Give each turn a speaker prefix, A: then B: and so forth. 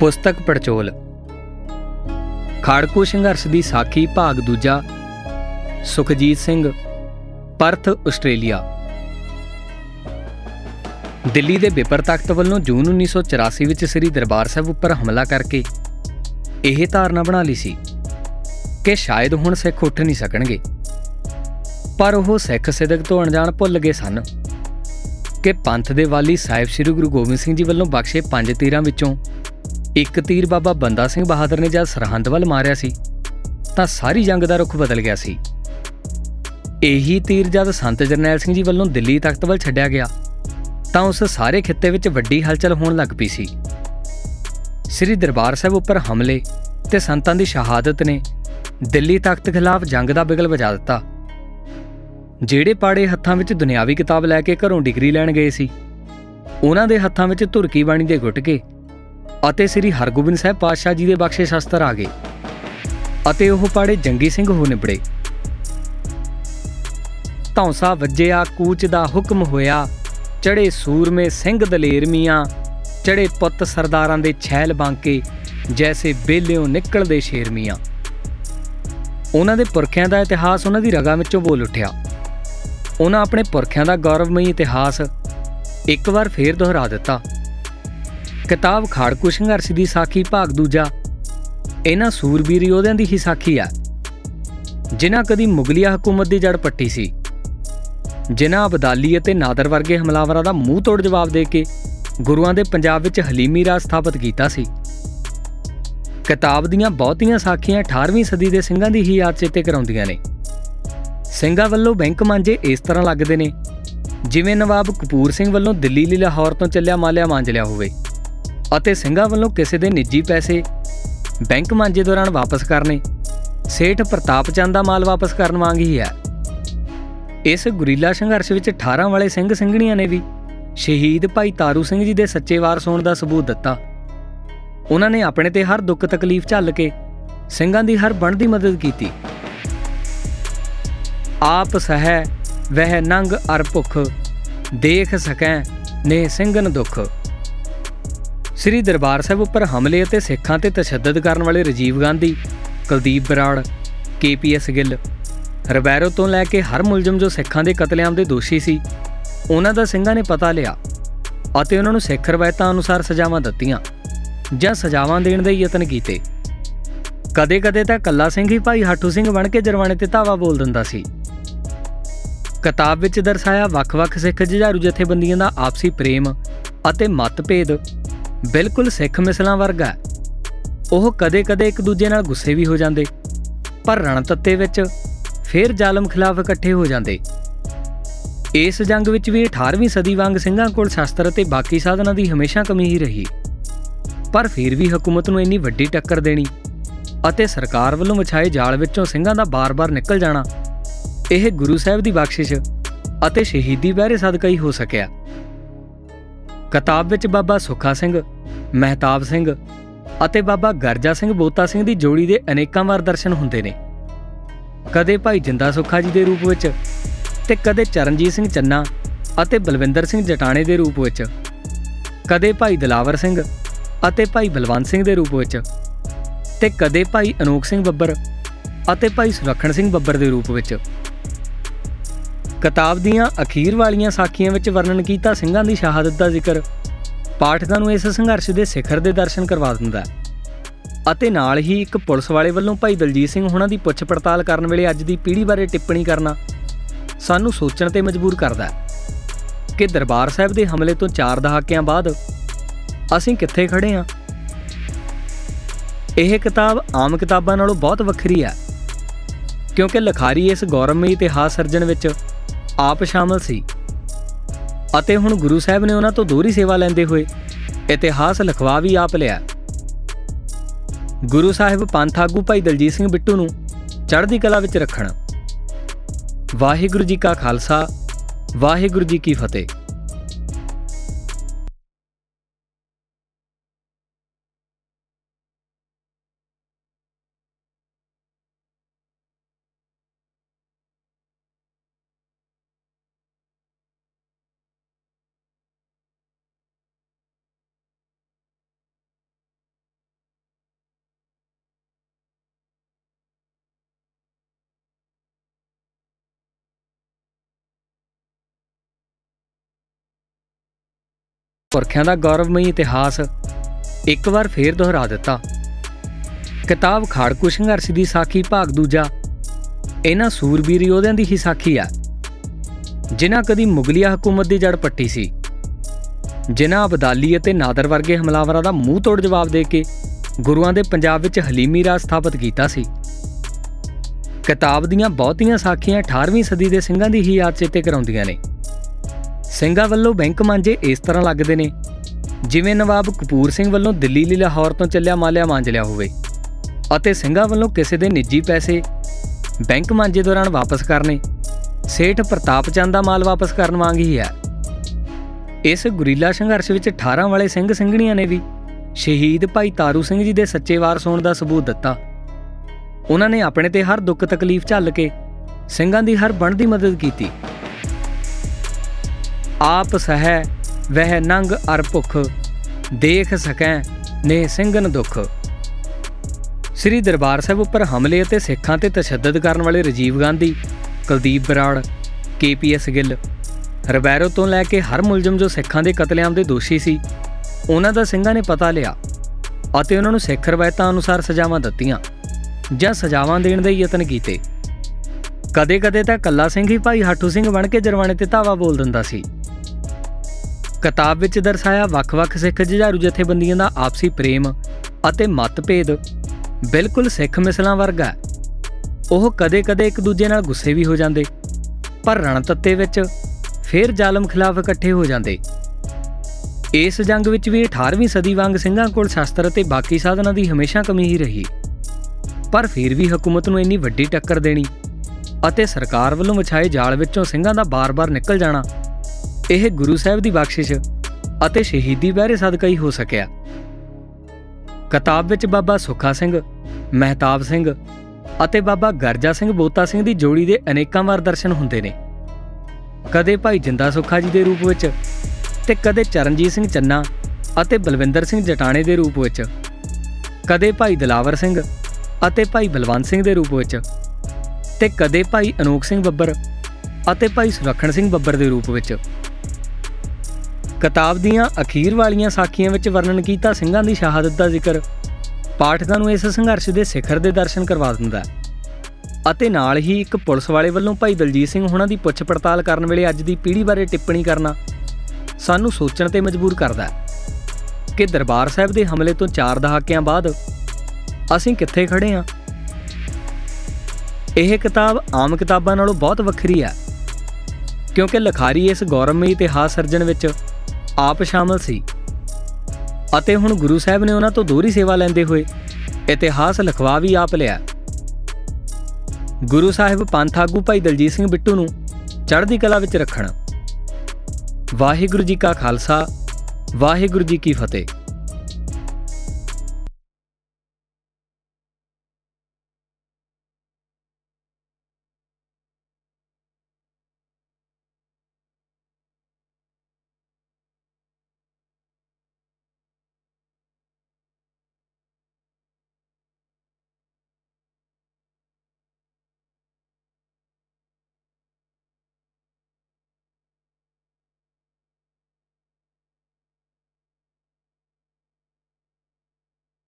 A: ਪੁਸਤਕ ਪੜਚੋਲ। ਖਾੜਕੂ ਸੰਘਰਸ਼ ਦੀ ਸਾਖੀ ਭਾਗ ਦੂਜਾ, ਸੁਖਜੀਤ ਸਿੰਘ, ਪਰਥ, ਆਸਟ੍ਰੇਲੀਆ। ਦਿੱਲੀ ਦੇ ਬਿਪਰ ਤਖਤ ਵੱਲੋਂ ਜੂਨ 1984 ਵਿੱਚ ਸ੍ਰੀ ਦਰਬਾਰ ਸਾਹਿਬ ਉੱਪਰ ਹਮਲਾ ਕਰਕੇ ਇਹ ਧਾਰਨਾ ਬਣਾ ਲਈ ਸੀ ਕਿ ਸ਼ਾਇਦ ਹੁਣ ਸਿੱਖ ਉੱਠ ਨਹੀਂ ਸਕਣਗੇ। ਪਰ ਉਹ ਸਿੱਖ ਸਿਦਕ ਤੋਂ ਅਣਜਾਣ ਭੁੱਲ ਗਏ ਸਨ ਕਿ ਪੰਥ ਦੇ ਵਾਲੀ ਸਾਹਿਬ ਸ੍ਰੀ ਗੁਰੂ ਗੋਬਿੰਦ ਸਿੰਘ ਜੀ ਵੱਲੋਂ ਬਖਸ਼ੇ ਪੰਜ ਤੀਰਾਂ ਵਿੱਚੋਂ ਇੱਕ ਤੀਰ ਬਾਬਾ ਬੰਦਾ ਸਿੰਘ ਬਹਾਦਰ ਨੇ ਜਦ ਸਰਹੰਦ ਵੱਲ ਮਾਰਿਆ ਸੀ, ਤਾਂ ਸਾਰੀ ਜੰਗ ਦਾ ਰੁਖ ਬਦਲ ਗਿਆ ਸੀ। ਇਹੀ ਤੀਰ ਜਦ ਸੰਤ ਜਰਨੈਲ ਸਿੰਘ ਜੀ ਵੱਲੋਂ ਦਿੱਲੀ ਤਖਤ ਵੱਲ ਛੱਡਿਆ ਗਿਆ, ਤਾਂ ਉਸ ਸਾਰੇ ਖਿੱਤੇ ਵਿੱਚ ਵੱਡੀ ਹਲਚਲ ਹੋਣ ਲੱਗ ਪਈ ਸੀ। ਸ੍ਰੀ ਦਰਬਾਰ ਸਾਹਿਬ ਉੱਪਰ ਹਮਲੇ ਤੇ ਸੰਤਾਂ ਦੀ ਸ਼ਹਾਦਤ ਨੇ ਦਿੱਲੀ ਤਖਤ ਖਿਲਾਫ ਜੰਗ ਦਾ ਬਿਗਲ ਵਜਾ ਦਿੱਤਾ। ਜਿਹੜੇ ਪਾੜੇ ਹੱਥਾਂ ਵਿੱਚ ਦੁਨਿਆਵੀ ਕਿਤਾਬ ਲੈ ਕੇ ਘਰੋਂ ਡਿਗਰੀ ਲੈਣ ਗਏ ਸੀ, ਉਹਨਾਂ ਦੇ ਹੱਥਾਂ ਵਿੱਚ ਧੁਰਕੀ ਬਾਣੀ ਦੇ ਗੁਟਕੇ ਅਤੇ ਸ੍ਰੀ ਹਰਗੋਬਿੰਦ ਸਾਹਿਬ ਪਾਤਸ਼ਾਹ ਜੀ ਦੇ ਬਖਸ਼ੇ ਸ਼ਸਤਰ ਆ ਗਏ ਅਤੇ ਉਹ ਪਾੜੇ ਜੰਗੀ ਸਿੰਘ ਹੋ ਨਿਬੜੇ। ਧੌਂਸਾ ਵੱਜਿਆ, ਕੂਚ ਦਾ ਹੁਕਮ ਹੋਇਆ ਚੜੇ ਸੂਰਮੇ ਸਿੰਘ ਦਲੇਰ ਮੀਆਂ ਚੜੇ ਪੁੱਤ ਸਰਦਾਰਾਂ ਦੇ ਛੈਲ ਬਾਂਕੇ, ਜੈਸੇ ਬੇਲਿਓਂ ਨਿਕਲਦੇ ਸ਼ੇਰ ਮੀਆਂ। ਉਹਨਾਂ ਦੇ ਪੁਰਖਿਆਂ ਦਾ ਇਤਿਹਾਸ ਉਹਨਾਂ ਦੀ ਰਗਾਂ ਵਿੱਚੋਂ ਬੋਲ ਉੱਠਿਆ। ਉਹਨਾਂ ਆਪਣੇ ਪੁਰਖਿਆਂ ਦਾ ਗੌਰਵਮਈ ਇਤਿਹਾਸ ਇੱਕ ਵਾਰ ਫੇਰ ਦੁਹਰਾ ਦਿੱਤਾ। ਕਿਤਾਬ ਖਾੜਕੂ ਸੰਘਰਸ਼ ਦੀ ਸਾਖੀ ਭਾਗ ਦੂਜਾ। ਇਹਨਾਂ ਸੂਰਬੀਰ ਯੋਧਿਆਂ ਦੀ ਹੀ ਸਾਖੀ ਆ। ਜਿਨ੍ਹਾਂ ਕਦੀ ਮੁਗਲਿਆ ਹਕੂਮਤ ਦੀ ਜੜ ਪੱਟੀ ਸੀ। ਜਿਨ੍ਹਾਂ ਅਬਦਾਲੀ ਅਤੇ ਨਾਦਰ ਵਰਗੇ ਹਮਲਾਵਰਾਂ ਦਾ ਮੂੰਹ ਤੋੜ ਜਵਾਬ ਦੇ ਕੇ ਗੁਰੂਆਂ ਦੇ ਪੰਜਾਬ ਵਿੱਚ ਹਲੀਮੀ ਰਾਜ ਸਥਾਪਿਤ ਕੀਤਾ ਸੀ। ਕਿਤਾਬ ਦੀਆਂ ਬਹੁਤੀਆਂ ਸਾਖੀਆਂ 18ਵੀਂ ਸਦੀ ਦੇ ਸਿੰਘਾਂ ਦੀ ਹੀ ਯਾਦ ਚੇਤੇ ਕਰਾਉਂਦੀਆਂ ਨੇ। ਸਿੰਘਾਂ ਵੱਲੋਂ ਬੈਂਕ ਮਾਂਜੇ ਇਸ ਤਰ੍ਹਾਂ ਲੱਗਦੇ ਨੇ, ਜਿਵੇਂ ਨਵਾਬ ਕਪੂਰ ਸਿੰਘ ਵੱਲੋਂ ਦਿੱਲੀ ਲਈ ਲਾਹੌਰ ਤੋਂ ਚੱਲਿਆ ਮਾਲਿਆ ਮਾਂਜ ਲਿਆ ਹੋਵੇ। ਅਤੇ ਸਿੰਘਾਂ ਵੱਲੋਂ ਕਿਸੇ ਦੇ ਨਿੱਜੀ ਪੈਸੇ ਬੈਂਕ ਮਾਂਜੇ ਦੌਰਾਨ ਵਾਪਸ ਕਰਨੇ, ਸੇਠ ਪ੍ਰਤਾਪ ਚੰਦ ਦਾ ਮਾਲ ਵਾਪਸ ਕਰਨ ਵਾਂਗ ਹੀ ਹੈ। ਇਸ ਗੁਰੀਲਾ ਸੰਘਰਸ਼ ਵਿੱਚ 18 ਵਾਲੇ ਸਿੰਘ ਸਿੰਘਣੀਆਂ ਨੇ ਵੀ ਸ਼ਹੀਦ ਭਾਈ ਤਾਰੂ ਸਿੰਘ ਜੀ ਦੇ ਸੱਚੇ ਵਾਰਸ ਹੋਣ ਦਾ ਸਬੂਤ ਦਿੱਤਾ। ਉਹਨਾਂ ਨੇ ਆਪਣੇ ਤੇ ਹਰ ਦੁੱਖ ਤਕਲੀਫ ਝੱਲ ਕੇ ਸਿੰਘਾਂ ਦੀ ਹਰ ਬਣਦੀ ਮਦਦ ਕੀਤੀ। ਆਪ ਸਹਿ, ਵਹਿ ਨੰਗ ਅਰ ਭੁਖ, ਦੇਖ ਸਕੈ ਨੇ ਸਿੰਘਨ ਦੁਖ। ਸ੍ਰੀ ਦਰਬਾਰ ਸਾਹਿਬ ਉੱਪਰ ਹਮਲੇ ਅਤੇ ਸਿੱਖਾਂ ਤੇ ਤਸ਼ੱਦਦ ਕਰਨ ਵਾਲੇ ਰਾਜੀਵ ਗਾਂਧੀ, ਕੁਲਦੀਪ ਬਰਾੜ ਕੇਪੀਐਸ ਗਿੱਲ ਰਬੈਰੋ ਤੋਂ ਲੈ ਕੇ ਹਰ ਮੁਲਜ਼ਮ ਜੋ ਸਿੱਖਾਂ ਦੇ ਕਤਲੇਆਮ ਦੇ ਦੋਸ਼ੀ ਸੀ, ਉਹਨਾਂ ਦਾ ਸਿੰਘਾਂ ਨੇ ਪਤਾ ਲਿਆ ਅਤੇ ਉਹਨਾਂ ਨੂੰ ਸਿੱਖ ਰਵਾਇਤਾਂ ਅਨੁਸਾਰ ਸਜ਼ਾਵਾਂ ਦਿੱਤੀਆਂ ਜਾਂ ਸਜ਼ਾਵਾਂ ਦੇਣ ਦੇ ਯਤਨ ਕੀਤੇ। ਕਦੇ-ਕਦੇ ਤਾਂ ਕੱਲਾ ਸਿੰਘ ਹੀ ਭਾਈ ਹਾਟੂ ਸਿੰਘ ਬਣ ਕੇ ਜਰਵਾਣੇ ਤੇ ਧਾਵਾ ਬੋਲ ਦਿੰਦਾ ਸੀ। ਕਿਤਾਬ ਵਿੱਚ ਦਰਸਾਇਆ ਵੱਖ-ਵੱਖ ਸਿੱਖ ਜੁਝਾਰੂ ਜਥੇਬੰਦੀਆਂ ਦਾ ਆਪਸੀ ਪ੍ਰੇਮ ਅਤੇ ਮਤਭੇਦ ਬਿਲਕੁਲ ਸਿੱਖ ਮਿਸਲਾਂ ਵਰਗਾ ਹੈ। ਉਹ ਕਦੇ-ਕਦੇ ਇੱਕ ਦੂਜੇ ਨਾਲ ਗੁੱਸੇ ਵੀ ਹੋ ਜਾਂਦੇ, ਪਰ ਰਣਤੱਤੇ ਵਿੱਚ ਫੇਰ ਜ਼ਾਲਮ ਖਿਲਾਫ ਇਕੱਠੇ ਹੋ ਜਾਂਦੇ। ਇਸ ਜੰਗ ਵਿੱਚ ਵੀ 18ਵੀਂ ਸਦੀ ਵਾਂਗ ਸਿੰਘਾਂ ਕੋਲ ਸ਼ਸਤਰ ਅਤੇ ਬਾਕੀ ਸਾਧਨਾਂ ਦੀ ਹਮੇਸ਼ਾ ਕਮੀ ਹੀ ਰਹੀ। ਪਰ ਫਿਰ ਵੀ ਹਕੂਮਤ ਨੂੰ ਇੰਨੀ ਵੱਡੀ ਟੱਕਰ ਦੇਣੀ ਅਤੇ ਸਰਕਾਰ ਵੱਲੋਂ ਵਿਛਾਏ ਜਾਲ ਵਿੱਚੋਂ ਸਿੰਘਾਂ ਦਾ ਬਾਰ-ਬਾਰ ਨਿਕਲ ਜਾਣਾ, ਇਹ ਗੁਰੂ ਸਾਹਿਬ ਦੀ ਬਖਸ਼ਿਸ਼ ਅਤੇ ਸ਼ਹੀਦੀ ਬਹਿਰੇ ਸਦਕਾ ਹੀ ਹੋ ਸਕਿਆ। ਕਿਤਾਬ ਵਿੱਚ ਬਾਬਾ ਸੁੱਖਾ ਸਿੰਘ, ਮਹਿਤਾਬ ਸਿੰਘ ਅਤੇ ਬਾਬਾ ਗਰਜਾ ਸਿੰਘ ਬੋਤਾ ਸਿੰਘ ਦੀ ਜੋੜੀ ਦੇ ਅਨੇਕਾਂ ਵਾਰ ਦਰਸ਼ਨ ਹੁੰਦੇ ਨੇ। ਕਦੇ ਭਾਈ ਜਿੰਦਾ ਸੁੱਖਾ ਜੀ ਦੇ ਰੂਪ ਵਿੱਚ ਤੇ ਕਦੇ ਚਰਨਜੀਤ ਸਿੰਘ ਚੰਨਾ ਅਤੇ ਬਲਵਿੰਦਰ ਸਿੰਘ ਜਟਾਣੇ ਦੇ ਰੂਪ ਵਿੱਚ। ਕਦੇ ਭਾਈ ਦਲਾਵਰ ਸਿੰਘ ਅਤੇ ਭਾਈ ਬਲਵੰਤ ਸਿੰਘ ਦੇ ਰੂਪ ਵਿੱਚ ਤੇ ਕਦੇ ਭਾਈ ਅਨੋਖ ਸਿੰਘ ਬੱਬਰ ਅਤੇ ਭਾਈ ਸੁਲੱਖਣ ਸਿੰਘ ਬੱਬਰ ਦੇ ਰੂਪ ਵਿੱਚ। ਕਿਤਾਬ ਦੀਆਂ ਅਖੀਰ ਵਾਲੀਆਂ ਸਾਖੀਆਂ ਵਿੱਚ ਵਰਣਨ ਕੀਤਾ ਸਿੰਘਾਂ ਦੀ ਸ਼ਹਾਦਤ ਦਾ ਜ਼ਿਕਰ। ਪਾਠਕਾਂ ਨੂੰ ਇਸ ਸੰਘਰਸ਼ ਦੇ ਸਿਖਰ ਦੇ ਦਰਸ਼ਨ ਕਰਵਾ ਦਿੰਦਾ ਹੈ। ਅਤੇ ਨਾਲ ਹੀ ਇੱਕ ਪੁਲਿਸ ਵਾਲੇ ਵੱਲੋਂ ਭਾਈ ਦਲਜੀਤ ਸਿੰਘ ਹੁਣਾਂ ਦੀ ਪੁੱਛ ਪੜਤਾਲ ਕਰਨ ਵੇਲੇ ਅੱਜ ਦੀ ਪੀੜ੍ਹੀ ਬਾਰੇ ਟਿੱਪਣੀ ਕਰਨਾ ਸਾਨੂੰ ਸੋਚਣ ਤੇ ਮਜਬੂਰ ਕਰਦਾ ਹੈ ਕਿ ਦਰਬਾਰ ਸਾਹਿਬ ਦੇ ਹਮਲੇ ਤੋਂ 4 ਦਹਾਕਿਆਂ ਬਾਅਦ ਅਸੀਂ ਕਿੱਥੇ ਖੜੇ ਹਾਂ। ਇਹ ਕਿਤਾਬ ਆਮ ਕਿਤਾਬਾਂ ਨਾਲੋਂ ਬਹੁਤ ਵੱਖਰੀ ਹੈ, ਕਿਉਂਕਿ ਲਖਾਰੀ ਇਸ ਗੌਰਵਮਈ ਇਤਿਹਾਸ ਸਿਰਜਣ ਵਿੱਚ ਆਪ ਸ਼ਾਮਲ ਸੀ। ਅਤੇ ਹੁਣ ਗੁਰੂ ਸਾਹਿਬ ਨੇ ਉਹਨਾਂ ਤੋਂ ਦੋਹਰੀ ਸੇਵਾ ਲੈਂਦੇ ਹੋਏ ਇਤਿਹਾਸ ਲਿਖਵਾ ਵੀ ਆਪ ਲਿਆ। ਗੁਰੂ ਸਾਹਿਬ ਪੰਥ ਆਗੂ ਭਾਈ ਦਲਜੀਤ ਸਿੰਘ ਬਿੱਟੂ ਨੂੰ ਚੜ੍ਹਦੀ ਕਲਾ ਵਿੱਚ ਰੱਖਣ। ਵਾਹਿਗੁਰੂ ਜੀ ਕਾ ਖਾਲਸਾ, ਵਾਹਿਗੁਰੂ ਜੀ ਕੀ ਫਤਿਹ। ਪੁਰਖਿਆਂ ਦਾ ਗੌਰਵਮਈ ਇਤਿਹਾਸ ਇੱਕ ਵਾਰ ਫੇਰ ਦੁਹਰਾ ਦਿੱਤਾ। ਕਿਤਾਬ ਖਾੜਕੂ ਸੰਘਰਸ਼ ਦੀ ਸਾਖੀ ਭਾਗ ਦੂਜਾ। ਇਹਨਾਂ ਸੂਰਬੀਰ ਯੋਧਿਆਂ ਦੀ ਹੀ ਸਾਖੀ ਆ, ਜਿਨ੍ਹਾਂ ਕਦੀ ਮੁਗਲਿਆ ਹਕੂਮਤ ਦੀ ਜੜ ਪੱਟੀ ਸੀ। ਜਿਨ੍ਹਾਂ ਅਬਦਾਲੀ ਅਤੇ ਨਾਦਰ ਵਰਗੇ ਹਮਲਾਵਰਾਂ ਦਾ ਮੂੰਹ ਤੋੜ ਜਵਾਬ ਦੇ ਕੇ ਗੁਰੂਆਂ ਦੇ ਪੰਜਾਬ ਵਿੱਚ ਹਲੀਮੀ ਰਾਜ ਸਥਾਪਿਤ ਕੀਤਾ ਸੀ। ਕਿਤਾਬ ਦੀਆਂ ਬਹੁਤੀਆਂ ਸਾਖੀਆਂ 18ਵੀਂ ਸਦੀ ਦੇ ਸਿੰਘਾਂ ਦੀ ਹੀ ਯਾਦ ਚੇਤੇ ਕਰਾਉਂਦੀਆਂ ਨੇ। ਸਿੰਘਾਂ ਵੱਲੋਂ ਬੈਂਕ ਮਾਂਜੇ ਇਸ ਤਰ੍ਹਾਂ ਲੱਗਦੇ ਨੇ। ਜਿਵੇਂ ਨਵਾਬ ਕਪੂਰ ਸਿੰਘ ਵੱਲੋਂ ਦਿੱਲੀ ਲਈ ਲਾਹੌਰ ਤੋਂ ਚੱਲਿਆ ਮਾਲਿਆ ਮਾਂਜ ਲਿਆ ਹੋਵੇ। ਅਤੇ ਸਿੰਘਾਂ ਵੱਲੋਂ ਕਿਸੇ ਦੇ ਨਿੱਜੀ ਪੈਸੇ ਬੈਂਕ ਮਾਂਜੇ ਦੌਰਾਨ ਵਾਪਸ ਕਰਨੇ। ਸੇਠ ਪ੍ਰਤਾਪ ਚੰਦ ਦਾ ਮਾਲ ਵਾਪਸ ਕਰਨ ਵਾਂਗ ਹੀ ਹੈ। ਇਸ ਗੁਰੀਲਾ ਸੰਘਰਸ਼ ਵਿੱਚ 18 ਵਾਲੇ ਸਿੰਘ ਸਿੰਘਣੀਆਂ ਨੇ ਵੀ ਸ਼ਹੀਦ ਭਾਈ ਤਾਰੂ ਸਿੰਘ ਜੀ ਦੇ ਸੱਚੇ ਵਾਰਸ ਹੋਣ ਦਾ ਸਬੂਤ ਦਿੱਤਾ। ਉਹਨਾਂ ਨੇ ਆਪਣੇ ਤੇ ਹਰ ਦੁੱਖ ਤਕਲੀਫ ਝੱਲ ਕੇ ਸਿੰਘਾਂ ਦੀ ਹਰ ਬਣਦੀ ਮਦਦ ਕੀਤੀ। ਆਪ ਸਹਿ, ਵਹਿ ਨੰਗ ਅਰ ਭੁਖ, ਦੇਖ ਸਕੈ, ਨੇ ਸਿੰਘਨ ਦੁਖ। ਸ੍ਰੀ ਦਰਬਾਰ ਸਾਹਿਬ ਉੱਪਰ ਹਮਲੇ ਅਤੇ ਸਿੱਖਾਂ ਤੇ ਤਸ਼ੱਦਦ ਕਰਨ ਵਾਲੇ ਰਾਜੀਵ ਗਾਂਧੀ, ਕੁਲਦੀਪ ਬਰਾੜ ਕੇਪੀਐਸ ਗਿੱਲ ਰਬੈਰੋ ਤੋਂ ਲੈ ਕੇ ਹਰ ਮੁਲਜ਼ਮ ਜੋ ਸਿੱਖਾਂ ਦੇ ਕਤਲੇਆਮ ਦੇ ਦੋਸ਼ੀ ਸੀ, ਉਹਨਾਂ ਦਾ ਸਿੰਘਾਂ ਨੇ ਪਤਾ ਲਿਆ ਅਤੇ ਉਹਨਾਂ ਨੂੰ ਸਿੱਖ ਰਵਾਇਤਾਂ ਅਨੁਸਾਰ ਸਜ਼ਾਵਾਂ ਦਿੱਤੀਆਂ ਜਾਂ ਸਜ਼ਾਵਾਂ ਦੇਣ ਦੇ ਯਤਨ ਕੀਤੇ। ਕਦੇ-ਕਦੇ ਤਾਂ ਕੱਲਾ ਸਿੰਘ ਹੀ ਭਾਈ ਹਾਟੂ ਸਿੰਘ ਬਣ ਕੇ ਜਰਵਾਣੇ ਤੇ ਧਾਵਾ ਬੋਲ ਦਿੰਦਾ ਸੀ। ਕਿਤਾਬ ਵਿੱਚ ਦਰਸਾਇਆ ਵੱਖ-ਵੱਖ ਸਿੱਖ ਜੁਝਾਰੂ ਜਥੇਬੰਦੀਆਂ ਦਾ ਆਪਸੀ ਪ੍ਰੇਮ ਅਤੇ ਮਤਭੇਦ ਬਿਲਕੁਲ ਸਿੱਖ ਮਿਸਲਾਂ ਵਰਗਾ ਹੈ। ਉਹ ਕਦੇ-ਕਦੇ ਇੱਕ ਦੂਜੇ ਨਾਲ ਗੁੱਸੇ ਵੀ ਹੋ ਜਾਂਦੇ, ਪਰ ਰਣਤੱਤੇ ਵਿੱਚ ਫੇਰ ਜ਼ਾਲਮ ਖਿਲਾਫ ਇਕੱਠੇ ਹੋ ਜਾਂਦੇ ਇਸ ਜੰਗ ਵਿੱਚ ਵੀ 18ਵੀਂ ਸਦੀ ਵਾਂਗ ਸਿੰਘਾਂ ਕੋਲ ਸ਼ਸਤਰ ਅਤੇ ਬਾਕੀ ਸਾਧਨਾਂ ਦੀ ਹਮੇਸ਼ਾ ਕਮੀ ਹੀ ਰਹੀ ਪਰ ਫਿਰ ਵੀ ਹਕੂਮਤ ਨੂੰ ਇੰਨੀ ਵੱਡੀ ਟੱਕਰ ਦੇਣੀ ਅਤੇ ਸਰਕਾਰ ਵੱਲੋਂ ਵਿਛਾਏ ਜਾਲ ਵਿੱਚੋਂ ਸਿੰਘਾਂ ਦਾ ਬਾਰ-ਬਾਰ ਨਿਕਲ ਜਾਣਾ ਇਹ ਗੁਰੂ ਸਾਹਿਬ ਦੀ ਬਖਸ਼ਿਸ਼ ਅਤੇ ਸ਼ਹੀਦੀ ਬਹਿਰੇ ਸਦਕਾ ਹੀ ਹੋ ਸਕਿਆ। ਕਿਤਾਬ ਵਿੱਚ ਬਾਬਾ ਸੁੱਖਾ ਸਿੰਘ, ਮਹਿਤਾਬ ਸਿੰਘ ਅਤੇ ਬਾਬਾ ਗਰਜਾ ਸਿੰਘ ਬੋਤਾ ਸਿੰਘ ਦੀ ਜੋੜੀ ਦੇ ਅਨੇਕਾਂ ਵਾਰ ਦਰਸ਼ਨ ਹੁੰਦੇ ਨੇ। ਕਦੇ ਭਾਈ ਜਿੰਦਾ ਸੁੱਖਾ ਜੀ ਦੇ ਰੂਪ ਵਿੱਚ ਤੇ ਕਦੇ ਚਰਨਜੀਤ ਸਿੰਘ ਚੰਨਾ ਅਤੇ ਬਲਵਿੰਦਰ ਸਿੰਘ ਜਟਾਣੇ ਦੇ ਰੂਪ ਵਿੱਚ। ਕਦੇ ਭਾਈ ਦਲਾਵਰ ਸਿੰਘ ਅਤੇ ਭਾਈ ਬਲਵੰਤ ਸਿੰਘ ਦੇ ਰੂਪ ਵਿੱਚ ਤੇ ਕਦੇ ਭਾਈ ਅਨੋਖ ਸਿੰਘ ਬੱਬਰ ਅਤੇ ਭਾਈ ਸੁਰੱਖਣ ਸਿੰਘ ਬੱਬਰ ਦੇ ਰੂਪ ਵਿੱਚ। ਕਿਤਾਬ ਦੀਆਂ ਅਖੀਰ ਵਾਲੀਆਂ ਸਾਖੀਆਂ ਵਿੱਚ ਵਰਣਨ ਕੀਤਾ ਸਿੰਘਾਂ ਦੀ ਸ਼ਹਾਦਤ ਦਾ ਜ਼ਿਕਰ। ਪਾਠਕਾਂ ਨੂੰ ਇਸ ਸੰਘਰਸ਼ ਦੇ ਸਿਖਰ ਦੇ ਦਰਸ਼ਨ ਕਰਵਾ ਦਿੰਦਾ ਹੈ। ਅਤੇ ਨਾਲ ਹੀ ਇੱਕ ਪੁਲਿਸ ਵਾਲੇ ਵੱਲੋਂ ਭਾਈ ਦਲਜੀਤ ਸਿੰਘ ਹੁਣਾਂ ਦੀ ਪੁੱਛ ਪੜਤਾਲ ਕਰਨ ਵੇਲੇ ਅੱਜ ਦੀ ਪੀੜ੍ਹੀ ਬਾਰੇ ਟਿੱਪਣੀ ਕਰਨਾ ਸਾਨੂੰ ਸੋਚਣ ਤੇ ਮਜਬੂਰ ਕਰਦਾ ਹੈ ਕਿ ਦਰਬਾਰ ਸਾਹਿਬ ਦੇ ਹਮਲੇ ਤੋਂ 4 ਦਹਾਕਿਆਂ ਬਾਅਦ ਅਸੀਂ ਕਿੱਥੇ ਖੜੇ ਹਾਂ। ਇਹ ਕਿਤਾਬ ਆਮ ਕਿਤਾਬਾਂ ਨਾਲੋਂ ਬਹੁਤ ਵੱਖਰੀ ਹੈ, ਕਿਉਂਕਿ ਲਖਾਰੀ ਇਸ ਗੌਰਵਮਈ ਇਤਿਹਾਸ ਸਿਰਜਣ ਵਿੱਚ ਆਪ ਸ਼ਾਮਲ ਸੀ। ਅਤੇ ਹੁਣ ਗੁਰੂ ਸਾਹਿਬ ਨੇ ਉਹਨਾਂ ਤੋਂ ਦੋਹਰੀ ਸੇਵਾ ਲੈਂਦੇ ਹੋਏ ਇਤਿਹਾਸ ਲਿਖਵਾ ਵੀ ਆਪ ਲਿਆ। ਗੁਰੂ ਸਾਹਿਬ ਪੰਥ ਆਗੂ ਭਾਈ ਦਲਜੀਤ ਸਿੰਘ ਬਿੱਟੂ ਨੂੰ ਚੜ੍ਹਦੀ ਕਲਾ ਵਿੱਚ ਰੱਖਣ। ਵਾਹਿਗੁਰੂ ਜੀ ਕਾ ਖਾਲਸਾ, ਵਾਹਿਗੁਰੂ ਜੀ ਕੀ ਫਤਿਹ।